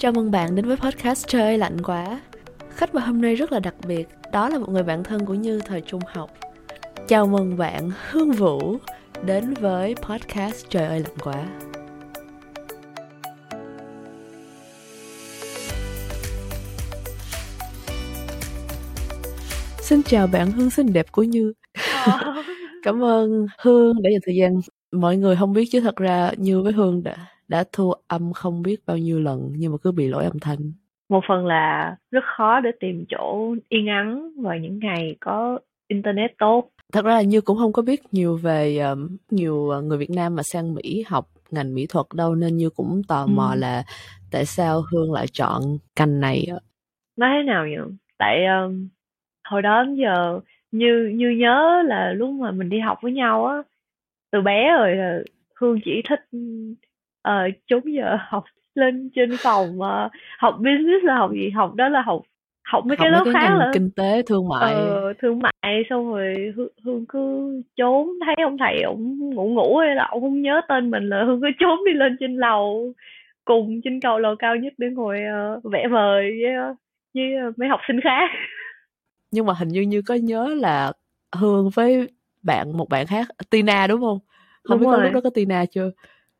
Chào mừng bạn đến với podcast Trời ơi lạnh quá. Khách mời hôm nay rất là đặc biệt, đó là một người bạn thân của Như thời trung học. Chào mừng bạn Hương Vũ đến với podcast Trời ơi lạnh quá. Xin chào bạn Hương xinh đẹp của Như. Cảm ơn Hương đã dành thời gian. Mọi người không biết chứ thật ra Như với Hương đã đã thu âm không biết bao nhiêu lần nhưng mà cứ bị lỗi âm thanh. Một phần là rất khó để tìm chỗ yên ắng vào những ngày có internet tốt. Thật ra là Như cũng không có biết nhiều về um, nhiều ờ, người Việt Nam mà sang Mỹ học ngành mỹ thuật đâu nên Như cũng tò mò ừ. là tại sao Hương lại chọn cành này. Nói thế nào nhỉ? Tại um, hồi đó đến giờ như như nhớ là lúc mà mình đi học với nhau á từ bé rồi hương chỉ thích uh, trốn giờ học lên trên phòng uh, học business là học gì? Học đó là học học mấy học cái lớp khác là kinh tế thương mại. ờ, thương mại xong rồi hương, hương cứ trốn. Thấy ông thầy ông ngủ ngủ hay là ông không nhớ tên mình là hương cứ trốn đi lên trên lầu cùng trên cầu lầu cao nhất để ngồi uh, vẽ vời với, với mấy học sinh khác. Nhưng mà hình như như có nhớ là hương với bạn một bạn khác tina đúng không? Không đúng biết rồi. có lúc đó có tina chưa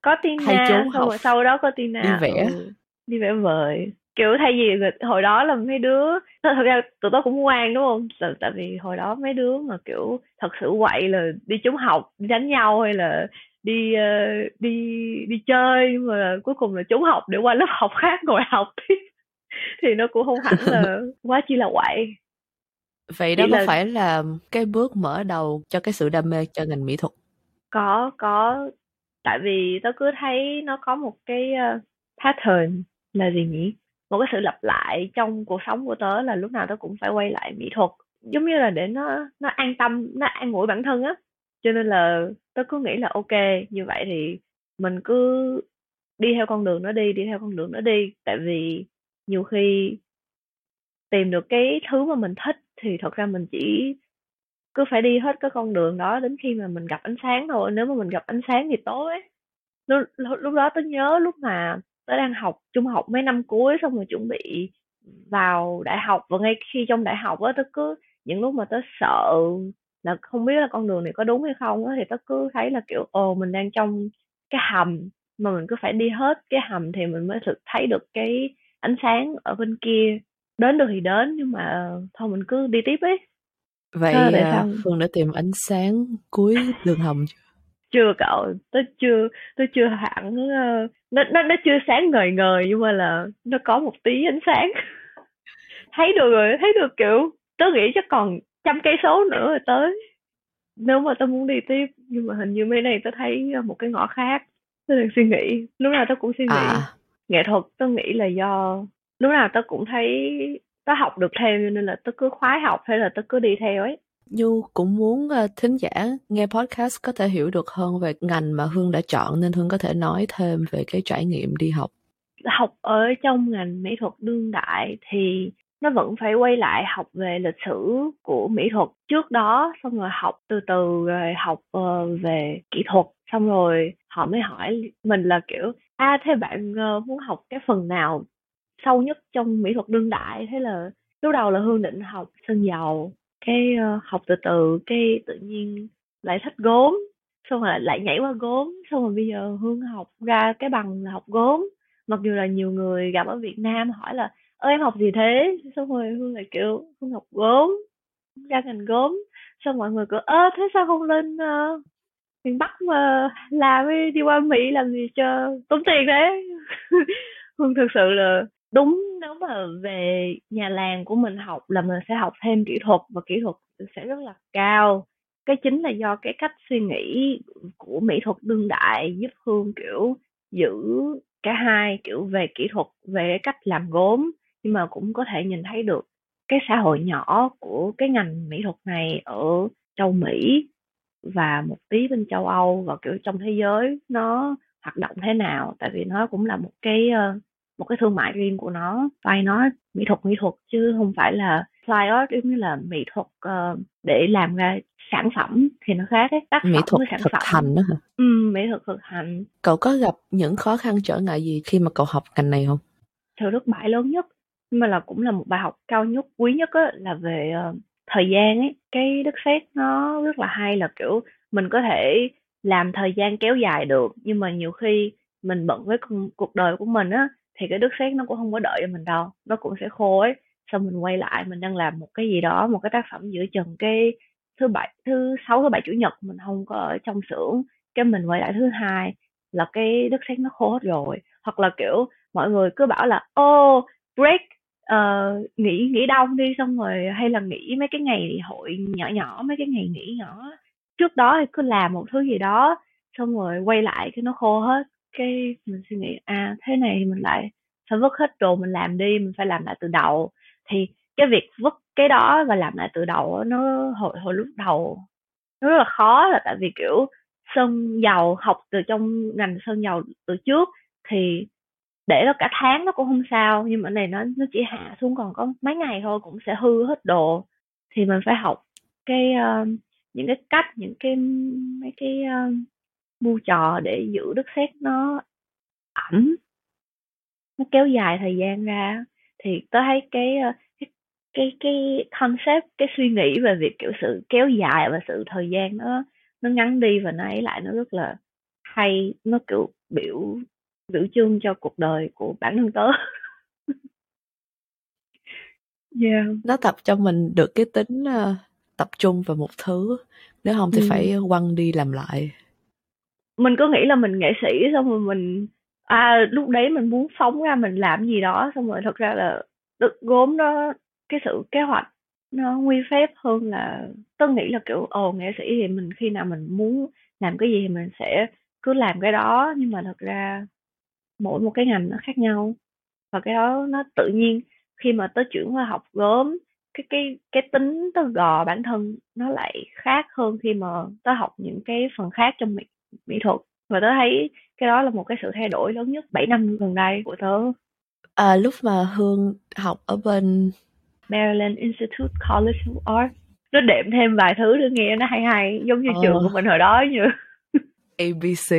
có tina hay trốn xong rồi sau đó có tina. Đi vẽ. Ừ, đi vẽ vời. Kiểu thay vì hồi đó là mấy đứa thật ra tụi tôi cũng ngoan đúng không? Tại, tại vì hồi đó mấy đứa mà kiểu thật sự quậy là đi trốn học đi đánh nhau hay là đi uh, đi đi chơi nhưng mà cuối cùng là trốn học để qua lớp học khác ngồi học. Thì nó cũng không hẳn là quá chi là quậy. Vậy đó Chỉ có là... phải là cái bước mở đầu cho cái sự đam mê cho ngành mỹ thuật? Có có tại vì tớ cứ thấy nó có một cái ờ, pattern là gì nhỉ? Một cái sự lặp lại trong cuộc sống của tớ là lúc nào tớ cũng phải quay lại mỹ thuật. Giống như là để nó nó an tâm, nó an ủi bản thân á. Cho nên là tớ cứ nghĩ là ok, như vậy thì mình cứ đi theo con đường nó đi đi theo con đường nó đi. Tại vì nhiều khi tìm được cái thứ mà mình thích thì thật ra mình chỉ cứ phải đi hết cái con đường đó đến khi mà mình gặp ánh sáng thôi. Nếu mà mình gặp ánh sáng thì tối. Lúc, lúc đó tớ nhớ lúc mà tớ đang học trung học mấy năm cuối xong rồi chuẩn bị vào đại học và ngay khi trong đại học á tớ cứ những lúc mà tớ sợ là không biết là con đường này có đúng hay không á thì tớ cứ thấy là kiểu ồ mình đang trong cái hầm mà mình cứ phải đi hết cái hầm thì mình mới thực thấy được cái ánh sáng ở bên kia. Đến được thì đến nhưng mà thôi mình cứ đi tiếp ấy vậy à, phương đã tìm ánh sáng cuối đường hầm chưa? Chưa cậu tôi chưa tôi chưa hẳn uh, nó nó nó chưa sáng ngời ngời nhưng mà là nó có một tí ánh sáng. Thấy được rồi thấy được kiểu tớ nghĩ chắc còn trăm cây số nữa rồi tới. Nếu mà tớ muốn đi tiếp nhưng mà hình như mấy này tớ thấy một cái ngõ khác tớ đang suy nghĩ. Lúc nào tớ cũng suy nghĩ. À. nghệ thuật tớ nghĩ là do lúc nào tớ cũng thấy tớ học được theo nên là tớ cứ khoái học hay là tớ cứ đi theo ấy Nhu cũng muốn uh, thính giả nghe podcast có thể hiểu được hơn về ngành mà Hương đã chọn nên Hương có thể nói thêm về cái trải nghiệm đi học. Học ở trong ngành mỹ thuật đương đại thì nó vẫn phải quay lại học về lịch sử của mỹ thuật trước đó xong rồi học từ từ rồi học uh, về kỹ thuật xong rồi họ mới hỏi mình là kiểu a à, thế bạn uh, muốn học cái phần nào sâu nhất trong mỹ thuật đương đại thế là lúc đầu là hương định học sơn dầu cái uh, học từ từ cái tự nhiên lại thích gốm xong rồi lại nhảy qua gốm xong rồi bây giờ hương học ra cái bằng là học gốm. Mặc dù là nhiều người gặp ở việt nam hỏi là ơ em học gì thế? Xong rồi hương lại kiểu hương học gốm ra ngành gốm. Xong mọi người cứ ơ thế sao không lên uh, miền bắc mà làm đi qua mỹ làm gì cho tốn tiền đấy hương thực sự là đúng nếu mà về nhà làng của mình học là mình sẽ học thêm kỹ thuật và kỹ thuật sẽ rất là cao. Cái chính là do cái cách suy nghĩ của mỹ thuật đương đại giúp hương kiểu giữ cả hai kiểu về kỹ thuật về cái cách làm gốm nhưng mà cũng có thể nhìn thấy được cái xã hội nhỏ của cái ngành mỹ thuật này ở châu Mỹ và một tí bên châu Âu và kiểu trong thế giới nó hoạt động thế nào. Tại vì nó cũng là một cái uh, một cái thương mại riêng của nó. Fine nó mỹ thuật mỹ thuật chứ không phải là fly art giống như là mỹ thuật uh, để làm ra sản phẩm thì nó khác ấy. Tác mỹ thuật sản thực phẩm. hành đó hả? Ừ, mỹ thuật thực hành. Cậu có gặp những khó khăn trở ngại gì khi mà cậu học ngành này không? Sự thất bại lớn nhất nhưng mà là cũng là một bài học cao nhất quý nhất á là về uh, thời gian ấy. Cái đất sét nó rất là hay là kiểu mình có thể làm thời gian kéo dài được nhưng mà nhiều khi mình bận với cuộc đời của mình á thì cái đất sét nó cũng không có đợi cho mình đâu nó cũng sẽ khô ấy. Xong mình quay lại mình đang làm một cái gì đó một cái tác phẩm giữa chừng cái thứ bảy thứ sáu thứ bảy chủ nhật mình không có ở trong xưởng. Cái mình quay lại thứ hai là cái đất sét nó khô hết rồi. Hoặc là kiểu mọi người cứ bảo là ô break uh, nghỉ nghỉ đông đi. Xong rồi hay là nghỉ mấy cái ngày hội nhỏ nhỏ mấy cái ngày nghỉ nhỏ. Trước đó thì cứ làm một thứ gì đó xong rồi quay lại cái nó khô hết cái mình suy nghĩ à thế này thì mình lại phải vứt hết đồ mình làm đi mình phải làm lại từ đầu. Thì cái việc vứt cái đó và làm lại từ đầu nó hồi hồi lúc đầu nó rất là khó là tại vì kiểu sơn dầu học từ trong ngành sơn dầu từ trước thì để nó cả tháng nó cũng không sao nhưng mà này nó nó chỉ hạ xuống còn có mấy ngày thôi cũng sẽ hư hết đồ. Thì mình phải học cái uh, những cái cách những cái mấy cái uh, mưu trò để giữ đất sét nó ẩm nó kéo dài thời gian ra thì tớ thấy cái uh, cái cái cái concept cái suy nghĩ về việc kiểu sự kéo dài và sự thời gian nó nó ngắn đi và nó ấy lại nó rất là hay nó kiểu biểu biểu trưng cho cuộc đời của bản thân tớ yeah. nó tập cho mình được cái tính uh, tập trung vào một thứ nếu không thì ừ. phải quăng đi làm lại mình cứ nghĩ là mình nghệ sĩ xong rồi mình à lúc đấy mình muốn phóng ra mình làm gì đó xong rồi thật ra là được gốm đó cái sự kế hoạch nó nguy phép hơn là tôi nghĩ là kiểu ồ nghệ sĩ thì mình khi nào mình muốn làm cái gì thì mình sẽ cứ làm cái đó nhưng mà thật ra mỗi một cái ngành nó khác nhau. Và cái đó nó tự nhiên khi mà tới chuyển qua học gốm cái cái cái tính tớ gò bản thân nó lại khác hơn khi mà tớ học những cái phần khác trong mỹ, mỹ thuật. Và tớ thấy cái đó là một cái sự thay đổi lớn nhất 7 năm gần đây của tớ. À, lúc mà hương học ở bên Maryland Institute College of Art nó đệm thêm vài thứ để nghe nó hay hay giống như oh. trường của mình hồi đó như ABC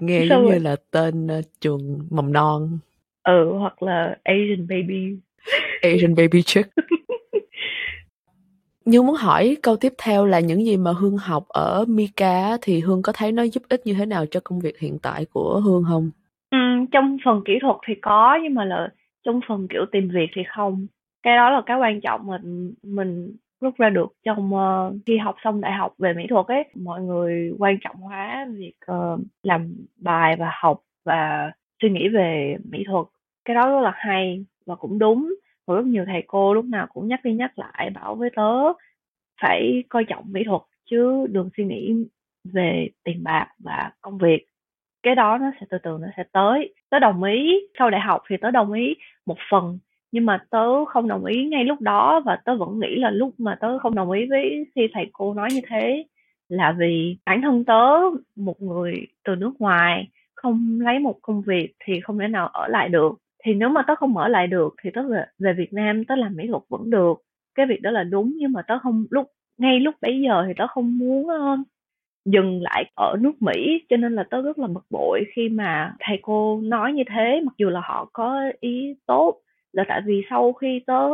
nghe giống như là tên uh, trường mầm non. Ừ hoặc là Asian baby. Asian baby chick như muốn hỏi câu tiếp theo là những gì mà Hương học ở Mika thì Hương có thấy nó giúp ích như thế nào cho công việc hiện tại của Hương không? Ừ, trong phần kỹ thuật thì có nhưng mà là trong phần kiểu tìm việc thì không. Cái đó là cái quan trọng mình mình rút ra được trong uh, khi học xong đại học về mỹ thuật ấy mọi người quan trọng hóa việc uh, làm bài và học và suy nghĩ về mỹ thuật cái đó rất là hay và cũng đúng và rất nhiều thầy cô lúc nào cũng nhắc đi nhắc lại, bảo với tớ phải coi trọng mỹ thuật chứ đừng suy nghĩ về tiền bạc và công việc. Cái đó nó sẽ từ từ nó sẽ tới. Tớ đồng ý, sau đại học thì tớ đồng ý một phần, nhưng mà tớ không đồng ý ngay lúc đó và tớ vẫn nghĩ là lúc mà tớ không đồng ý với khi thầy cô nói như thế là vì bản thân tớ, một người từ nước ngoài, không lấy một công việc thì không thể nào ở lại được thì nếu mà tớ không mở lại được thì tớ về, về Việt Nam tớ làm mỹ thuật vẫn được. Cái việc đó là đúng nhưng mà tớ không lúc ngay lúc bấy giờ thì tớ không muốn uh, dừng lại ở nước Mỹ cho nên là tớ rất là bực bội khi mà thầy cô nói như thế mặc dù là họ có ý tốt là tại vì sau khi tớ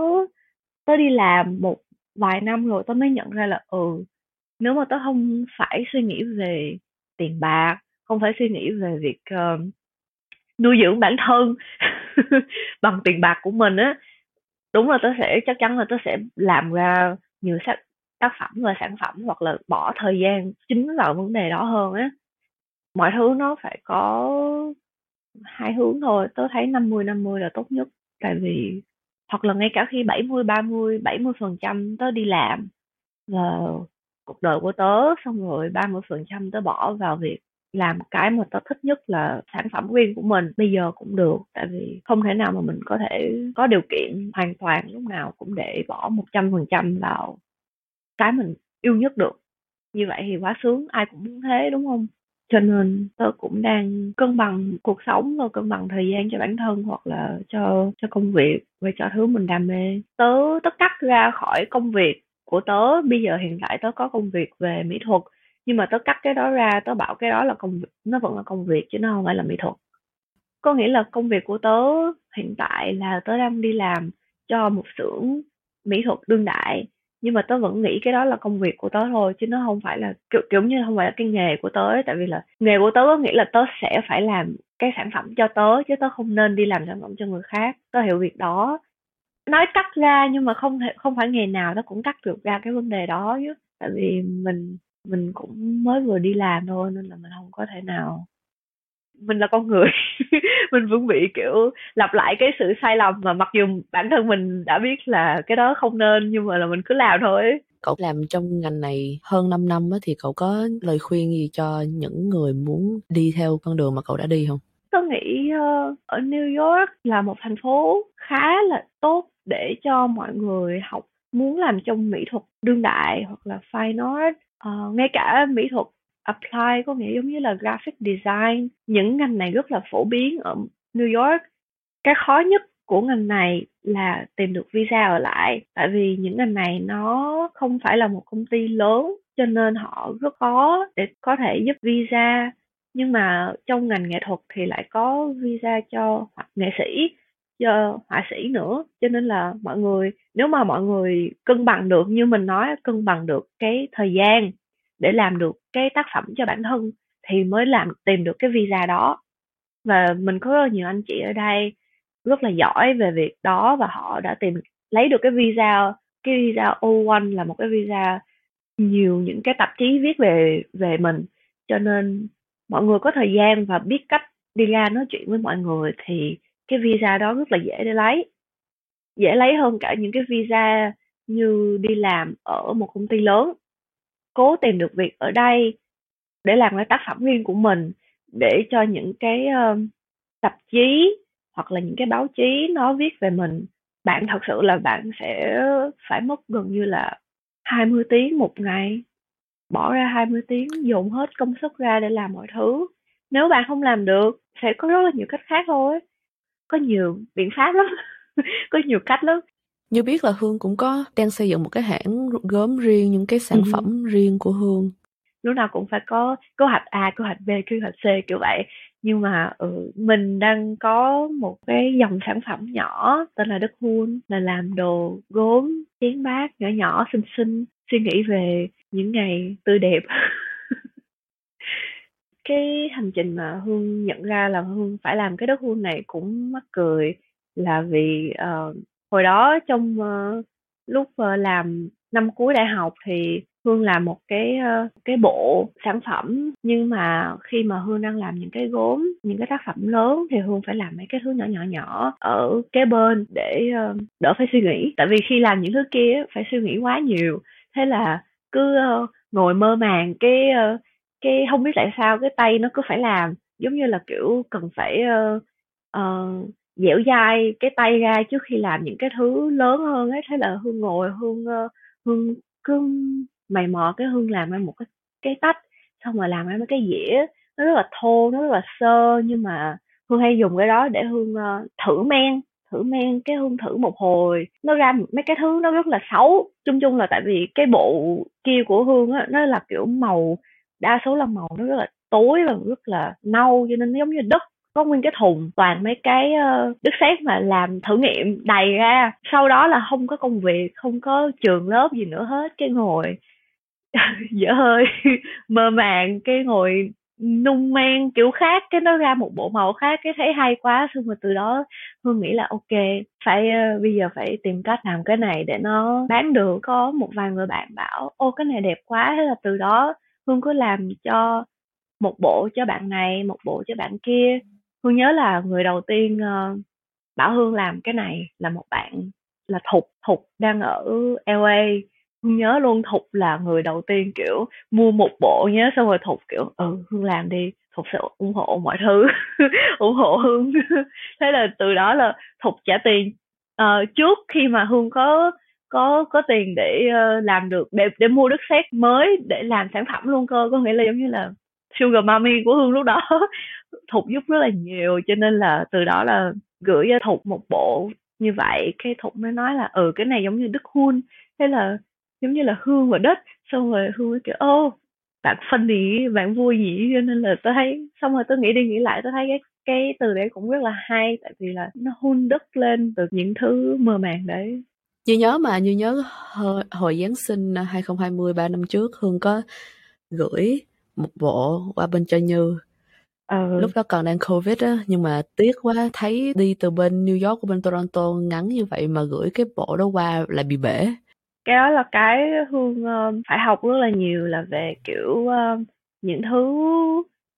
tớ đi làm một vài năm rồi tớ mới nhận ra là ừ nếu mà tớ không phải suy nghĩ về tiền bạc không phải suy nghĩ về việc uh, nuôi dưỡng bản thân bằng tiền bạc của mình á, đúng là tớ sẽ, chắc chắn là tớ sẽ làm ra nhiều sách, tác phẩm và sản phẩm hoặc là bỏ thời gian chính vào vấn đề đó hơn á. Mọi thứ nó phải có hai hướng thôi, tớ thấy 50 50 là tốt nhất. Tại vì, hoặc là ngay cả khi 70 30 70 phần trăm tớ đi làm và cuộc đời của tớ, xong rồi 30 phần trăm tớ bỏ vào việc làm cái mà tớ thích nhất là sản phẩm riêng của mình. Bây giờ cũng được, tại vì không thể nào mà mình có thể có điều kiện hoàn toàn lúc nào cũng để bỏ một trăm phần trăm vào cái mình yêu nhất được. Như vậy thì quá sướng, ai cũng muốn thế, đúng không? Cho nên tớ cũng đang cân bằng cuộc sống và cân bằng thời gian cho bản thân hoặc là cho cho công việc và cho thứ mình đam mê. Tớ tớ cắt ra khỏi công việc của tớ. Bây giờ hiện tại tớ có công việc về mỹ thuật nhưng mà tớ cắt cái đó ra tớ bảo cái đó là công việc nó vẫn là công việc chứ nó không phải là mỹ thuật. Có nghĩa là công việc của tớ hiện tại là tớ đang đi làm cho một xưởng mỹ thuật đương đại nhưng mà tớ vẫn nghĩ cái đó là công việc của tớ thôi chứ nó không phải là kiểu, kiểu như không phải là cái nghề của tớ ấy. tại vì là nghề của tớ có nghĩa là tớ sẽ phải làm cái sản phẩm cho tớ chứ tớ không nên đi làm sản phẩm cho người khác. Tớ hiểu việc đó. Nói cắt ra nhưng mà không thể không phải nghề nào nó cũng cắt được ra cái vấn đề đó chứ. Tại vì mình mình cũng mới vừa đi làm thôi nên là mình không có thể nào mình là con người. Mình vẫn bị kiểu lặp lại cái sự sai lầm mà mặc dù bản thân mình đã biết là cái đó không nên nhưng mà là mình cứ làm thôi. Cậu làm trong ngành này hơn 5 năm á, thì cậu có lời khuyên gì cho những người muốn đi theo con đường mà cậu đã đi không? Tôi nghĩ uh, ở New York là một thành phố khá là tốt để cho mọi người học muốn làm trong mỹ thuật đương đại hoặc là fine art uh, ngay cả mỹ thuật apply có nghĩa giống như là graphic design những ngành này rất là phổ biến ở New York. Cái khó nhất của ngành này là tìm được visa ở lại tại vì những ngành này nó không phải là một công ty lớn cho nên họ rất khó để có thể giúp visa. Nhưng mà trong ngành nghệ thuật thì lại có visa cho nghệ sĩ cho họa sĩ nữa. Cho nên là mọi người, nếu mà mọi người cân bằng được, như mình nói, cân bằng được cái thời gian để làm được cái tác phẩm cho bản thân thì mới làm, tìm được cái visa đó. Và mình có rất là nhiều anh chị ở đây rất là giỏi về việc đó và họ đã tìm, lấy được cái visa cái visa O1 là một cái visa nhiều những cái tạp chí viết về về mình. Cho nên mọi người có thời gian và biết cách đi ra nói chuyện với mọi người thì cái visa đó rất là dễ để lấy dễ lấy hơn cả những cái visa như đi làm ở một công ty lớn. Cố tìm được việc ở đây để làm cái tác phẩm riêng của mình để cho những cái uh, tạp chí hoặc là những cái báo chí nó viết về mình. Bạn thật sự là bạn sẽ phải mất gần như là 20 tiếng một ngày bỏ ra 20 tiếng dồn hết công sức ra để làm mọi thứ. Nếu bạn không làm được sẽ có rất là nhiều cách khác thôi có nhiều biện pháp lắm có nhiều cách lắm như biết là hương cũng có đang xây dựng một cái hãng gốm riêng những cái sản ừ. phẩm riêng của hương lúc nào cũng phải có kế hoạch A, kế hoạch B, kế hoạch C kiểu vậy. Nhưng mà ừ, mình đang có một cái dòng sản phẩm nhỏ tên là Đất Hun là làm đồ gốm, chén bát nhỏ nhỏ xinh xinh, suy nghĩ về những ngày tươi đẹp. cái hành trình mà Hương nhận ra là Hương phải làm cái đất hương này cũng mắc cười là vì uh, hồi đó trong uh, lúc uh, làm năm cuối đại học thì Hương làm một cái uh, cái bộ sản phẩm. Nhưng mà khi mà Hương đang làm những cái gốm những cái tác phẩm lớn thì Hương phải làm mấy cái thứ nhỏ nhỏ nhỏ ở kế bên để uh, đỡ phải suy nghĩ. Tại vì khi làm những thứ kia phải suy nghĩ quá nhiều. Thế là cứ uh, ngồi mơ màng cái uh, cái không biết tại sao cái tay nó cứ phải làm giống như là kiểu cần phải uh, uh, dẻo dai cái tay ra trước khi làm những cái thứ lớn hơn ấy. Thế là hương ngồi hương uh, hương cứ mày mò cái hương làm ra một cái cái tách xong rồi làm ra mấy cái dĩa. Nó rất là thô nó rất là sơ nhưng mà hương hay dùng cái đó để hương uh, thử men thử men cái hương thử một hồi. Nó ra mấy cái thứ nó rất là xấu. Chung chung là tại vì cái bộ kia của hương á nó là kiểu màu đa số là màu nó rất là tối và rất là nâu cho nên nó giống như đất có nguyên cái thùng toàn mấy cái uh, đất sét mà làm thử nghiệm đầy ra. Sau đó là không có công việc không có trường lớp gì nữa hết cái ngồi dở hơi mơ màng cái ngồi nung men kiểu khác cái nó ra một bộ màu khác cái thấy hay quá. Xong rồi từ đó hương nghĩ là ok phải uh, bây giờ phải tìm cách làm cái này để nó bán được. Có một vài người bạn bảo ô cái này đẹp quá. Thế là từ đó hương cứ làm cho một bộ cho bạn này một bộ cho bạn kia. Hương nhớ là người đầu tiên uh, bảo hương làm cái này là một bạn là thục. Thục đang ở la hương nhớ luôn thục là người đầu tiên kiểu mua một bộ nhớ xong rồi thục kiểu ừ hương làm đi thục sẽ ủng hộ mọi thứ ủng hộ hương. Thế là từ đó là thục trả tiền. Uh, trước khi mà hương có có có tiền để uh, làm được để để mua đất sét mới để làm sản phẩm luôn cơ. Có nghĩa là giống như là sugar mommy của hương lúc đó thục giúp rất là nhiều cho nên là từ đó là gửi ờ, cho thục một bộ như vậy. Cái thục mới nói là ừ cái này giống như đức hun thế là giống như là hương và đất. Xong rồi hương mới kiểu ô bạn phân gì bạn vui nhỉ cho nên là tôi thấy xong rồi tôi nghĩ đi nghĩ lại tôi thấy cái cái từ đấy cũng rất là hay. Tại vì là nó hun đất lên từ những thứ mơ màng đấy như nhớ mà như nhớ hồi, hồi Giáng sinh 2020 3 năm trước Hương có gửi một bộ qua bên cho Như ừ. lúc đó còn đang covid á nhưng mà tiếc quá thấy đi từ bên New York của bên Toronto ngắn như vậy mà gửi cái bộ đó qua lại bị bể cái đó là cái hương uh, phải học rất là nhiều là về kiểu uh, những thứ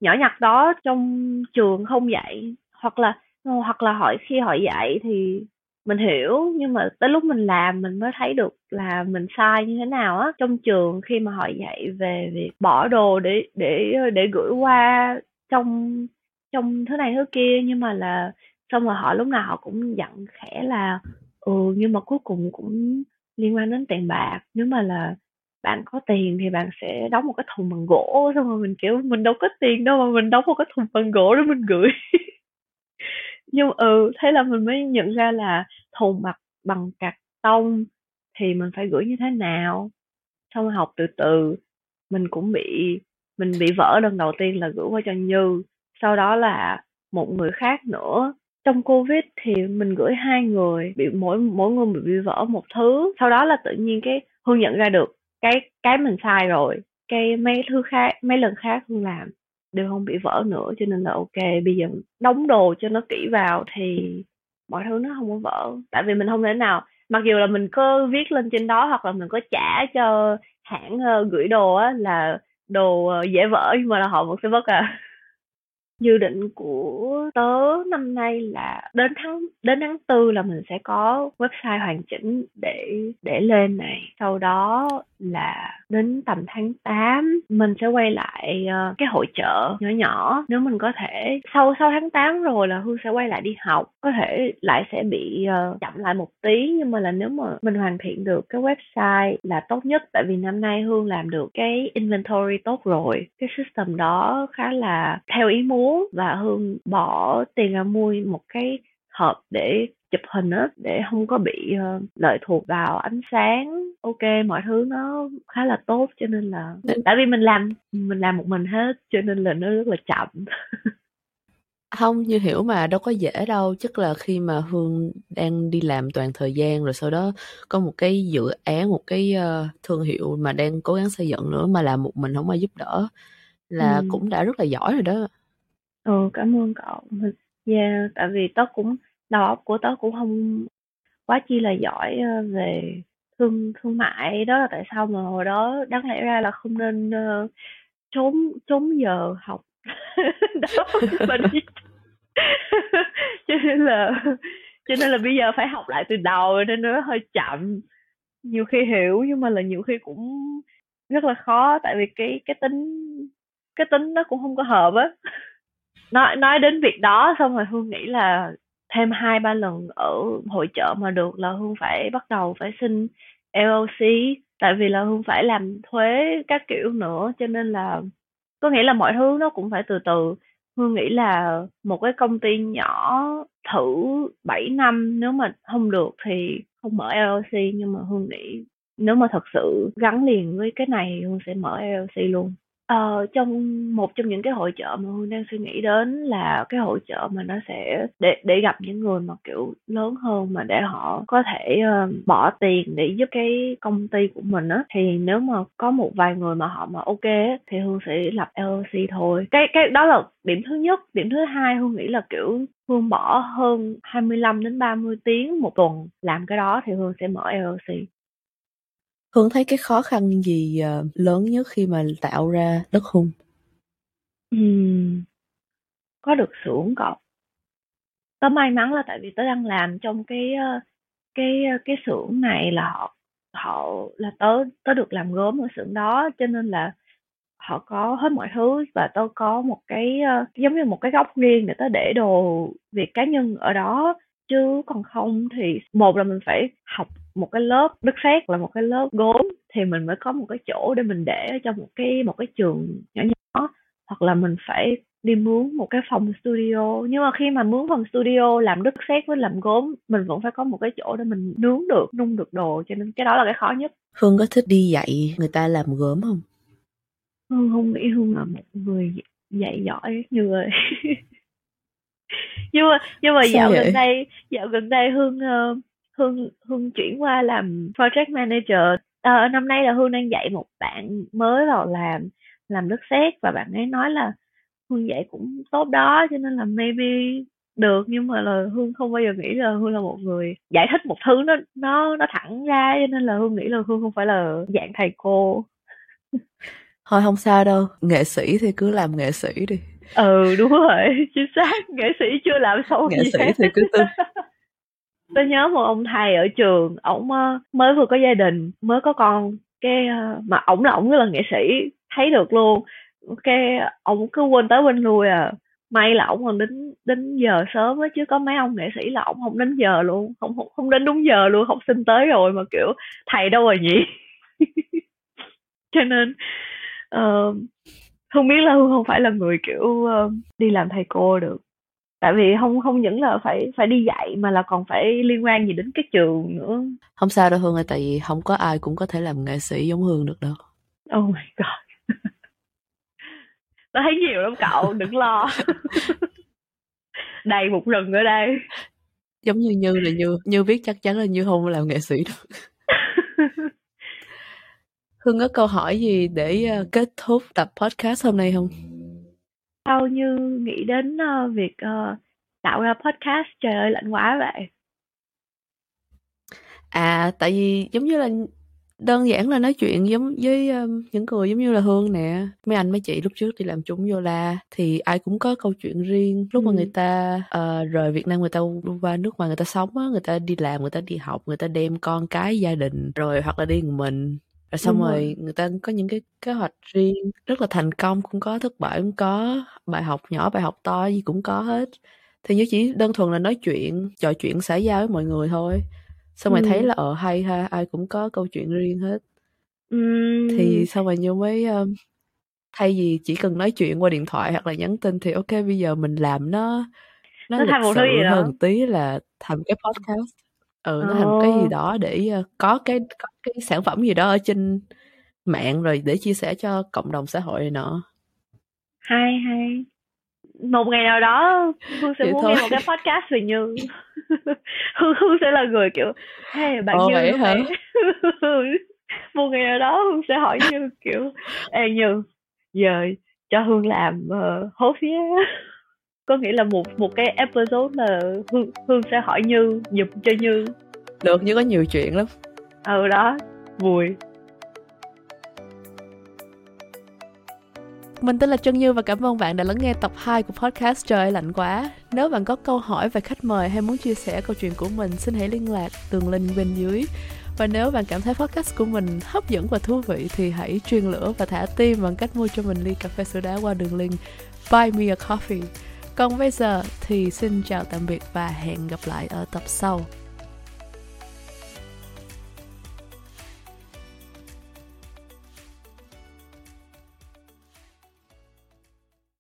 nhỏ nhặt đó trong trường không dạy hoặc là hoặc là hỏi khi họ dạy thì mình hiểu, nhưng mà tới lúc mình làm mình mới thấy được là mình sai như thế nào á. Trong trường khi mà họ dạy về việc bỏ đồ để để để gửi qua trong trong thứ này thứ kia, nhưng mà là xong rồi họ, lúc nào họ cũng dặn khẽ là ừ nhưng mà cuối cùng cũng liên quan đến tiền bạc. Nếu mà là bạn có tiền thì bạn sẽ đóng một cái thùng bằng gỗ. Xong rồi mình kiểu mình đâu có tiền đâu mà mình đóng một cái thùng bằng gỗ để mình gửi. nhưng ừ thế là mình mới nhận ra là thùng mặt bằng cạc tông thì mình phải gửi như thế nào. Xong học từ từ, mình cũng bị, mình bị vỡ lần đầu tiên là gửi qua cho Như. Sau đó là một người khác nữa. Trong covid thì mình gửi hai người, bị, mỗi mỗi người bị vỡ một thứ. Sau đó là tự nhiên cái hương nhận ra được cái cái mình sai rồi, cái mấy thứ khác, mấy lần khác hương làm đều không bị vỡ nữa cho nên là ok bây giờ đóng đồ cho nó kỹ vào thì mọi thứ nó không có vỡ. Tại vì mình không thể nào mặc dù là mình có viết lên trên đó hoặc là mình có trả cho hãng uh, gửi đồ á là đồ uh, dễ vỡ nhưng mà là họ vẫn sẽ vất à. Dự định của tớ năm nay là đến tháng đến tháng tư là mình sẽ có website hoàn chỉnh để để lên này. Sau đó là đến tầm tháng 8 mình sẽ quay lại uh, cái hội trợ nhỏ nhỏ. Nếu mình có thể sau sau tháng 8 rồi là hương sẽ quay lại đi học. Có thể lại sẽ bị uh, chậm lại một tí nhưng mà là nếu mà mình hoàn thiện được cái website là tốt nhất. Tại vì năm nay hương làm được cái inventory tốt rồi. Cái system đó khá là theo ý muốn và hương bỏ tiền ra mua một cái hộp để chụp hình á để không có bị uh, lợi thuộc vào ánh sáng. Ok mọi thứ nó khá là tốt cho nên là tại vì mình làm mình làm một mình hết cho nên là nó rất là chậm. Không như hiểu mà đâu có dễ đâu. Chắc là khi mà hương đang đi làm toàn thời gian rồi sau đó có một cái dự án một cái uh, thương hiệu mà đang cố gắng xây dựng nữa mà làm một mình không ai giúp đỡ là ừ. cũng đã rất là giỏi rồi đó. Ừ cảm ơn cậu yeah tại vì tớ cũng đầu óc của tớ cũng không quá chi là giỏi ờ, về thương thương mại. Đó là tại sao mà hồi đó đáng lẽ ra là không nên uh, trốn trốn giờ học. Đó mình cho nên là cho nên là bây giờ phải học lại từ đầu nên nó hơi chậm. Nhiều khi hiểu nhưng mà là nhiều khi cũng rất là khó tại vì cái cái tính cái tính nó cũng không có hợp á nói nói đến việc đó, xong rồi hương nghĩ là thêm hai, ba lần ở hội trợ mà được là hương phải bắt đầu phải xin LLC tại vì là hương phải làm thuế các kiểu nữa, cho nên là có nghĩa là mọi thứ nó cũng phải từ từ. Hương nghĩ là một cái công ty nhỏ thử 7 năm, nếu mà không được thì không mở LLC nhưng mà hương nghĩ nếu mà thật sự gắn liền với cái này, hương sẽ mở LLC luôn. Ờ, trong một trong những cái hội chợ mà Hương đang suy nghĩ đến là cái hội chợ mà nó sẽ để để gặp những người mà, kiểu, lớn hơn mà để họ có thể, uh, bỏ tiền để giúp cái công ty của mình á, thì nếu mà có một vài người mà họ mà ok á, thì Hương sẽ lập LLC thôi. Cái cái đó là điểm thứ nhất. Điểm thứ hai Hương nghĩ là, kiểu, Hương bỏ hơn 25 đến 30 tiếng một tuần làm cái đó thì Hương sẽ mở LLC. Hương thấy cái khó khăn gì uh, lớn nhất khi mà tạo ra đất hung? Ừm, có được xưởng cậu. Tớ may mắn là tại vì tớ đang làm trong cái ờ, cái ờ, cái xưởng này là họ họ là tớ tớ được làm gốm ở xưởng đó cho nên là họ có hết mọi thứ và tớ có một cái giống như một cái góc riêng để tớ để đồ việc cá nhân ở đó chứ còn không thì một là mình phải học một cái lớp đất sét là một cái lớp gốm thì mình mới có một cái chỗ để mình để trong một cái một cái trường nhỏ nhỏ. Hoặc là mình phải đi mướn một cái phòng studio. Nhưng mà khi mà mướn phòng studio làm đất sét với làm gốm mình vẫn phải có một cái chỗ để mình nướng được nung được đồ. Cho nên cái đó là cái khó nhất. Hương có thích đi dạy người ta làm gốm không? Hương không nghĩ Hương là một người dạy giỏi như vậy. Nhưng mà nhưng mà Sao dạo vậy? gần đây dạo gần đây hương ờ, hương hương chuyển qua làm project manager. Ờ, năm nay là hương đang dạy một bạn mới vào làm làm đất sét và bạn ấy nói là hương dạy cũng tốt đó cho nên là maybe được nhưng mà là hương không bao giờ nghĩ là hương là một người giải thích một thứ nó nó nó thẳng ra cho nên là hương nghĩ là hương không phải là dạng thầy cô. Thôi không sao đâu nghệ sĩ thì cứ làm nghệ sĩ đi. Ừ đúng rồi chính xác nghệ sĩ chưa làm xong nghệ gì sĩ hết. thì cứ tư tôi nhớ một ông thầy ở trường ổng ờ, mới vừa có gia đình mới có con. Cái ờ, mà ổng là ổng rất là nghệ sĩ thấy được luôn. Cái ổng cứ quên tới quên lui à. May là ổng còn đến đến giờ sớm á chứ có mấy ông nghệ sĩ là ổng không đến giờ luôn. Không không, không đến đúng giờ luôn học sinh tới rồi mà kiểu thầy đâu rồi nhỉ? Cho nên uh, không biết là hương không phải là người kiểu uh, đi làm thầy cô được tại vì không không những là phải phải đi dạy mà là còn phải liên quan gì đến cái trường nữa. Không sao đâu hương ơi tại vì không có ai cũng có thể làm nghệ sĩ giống hương được đâu. Oh my god. Tôi thấy nhiều lắm cậu đừng lo. Đầy một rừng ở đây. Giống như như là như như viết chắc chắn là như không làm nghệ sĩ được. Hương có câu hỏi gì để ờ, kết thúc tập podcast hôm nay không sao như nghĩ đến ờ, việc ờ, tạo ra podcast trời ơi lạnh quá vậy. À tại vì giống như là đơn giản là nói chuyện giống với um, những người giống như là hương nè mấy anh mấy chị lúc trước đi làm chung vô la thì ai cũng có câu chuyện riêng. Lúc mà Ừ. người ta ờ, rời việt nam người ta qua nước ngoài người ta sống á người ta đi làm người ta đi học người ta đem con cái gia đình rồi hoặc là đi một mình rồi xong Đúng rồi. rồi. người ta có những cái kế hoạch riêng rất là thành công cũng có thất bại cũng có bài học nhỏ bài học to gì cũng có hết thì như chỉ đơn thuần là nói chuyện trò chuyện xã giao với mọi người thôi xong rồi Ừ. thấy là ờ hay ha ai cũng có câu chuyện riêng hết Ừm, thì xong rồi như mới um, thay vì chỉ cần nói chuyện qua điện thoại hoặc là nhắn tin thì ok bây giờ mình làm nó nó, Nó thành một thứ gì đó. hơn tí là thành cái podcast ừ nó thành một cái gì đó để uh, có cái có cái sản phẩm gì đó ở trên mạng rồi để chia sẻ cho cộng đồng xã hội này nọ hay hay một ngày nào đó hương sẽ Vậy muốn thôi. nghe một cái podcast về như hương hương sẽ là người kiểu hey bạn Ồ, như vậy hả? mày." một ngày nào đó hương sẽ hỏi như kiểu ê như giờ cho hương làm uh, host nhé có nghĩa là một một cái episode là hương hương sẽ hỏi như giùm cho như được như có nhiều chuyện lắm ừ đó vui Mình tên là Trân Như và cảm ơn bạn đã lắng nghe tập 2 của podcast Trời ơi lạnh quá. Nếu bạn có câu hỏi về khách mời hay muốn chia sẻ câu chuyện của mình, xin hãy liên lạc đường link bên dưới. Và nếu bạn cảm thấy podcast của mình hấp dẫn và thú vị thì hãy truyền lửa và thả tim bằng cách mua cho mình ly cà phê sữa đá qua đường link Buy Me a Coffee. Còn bây giờ thì xin chào tạm biệt và hẹn gặp lại ở tập sau.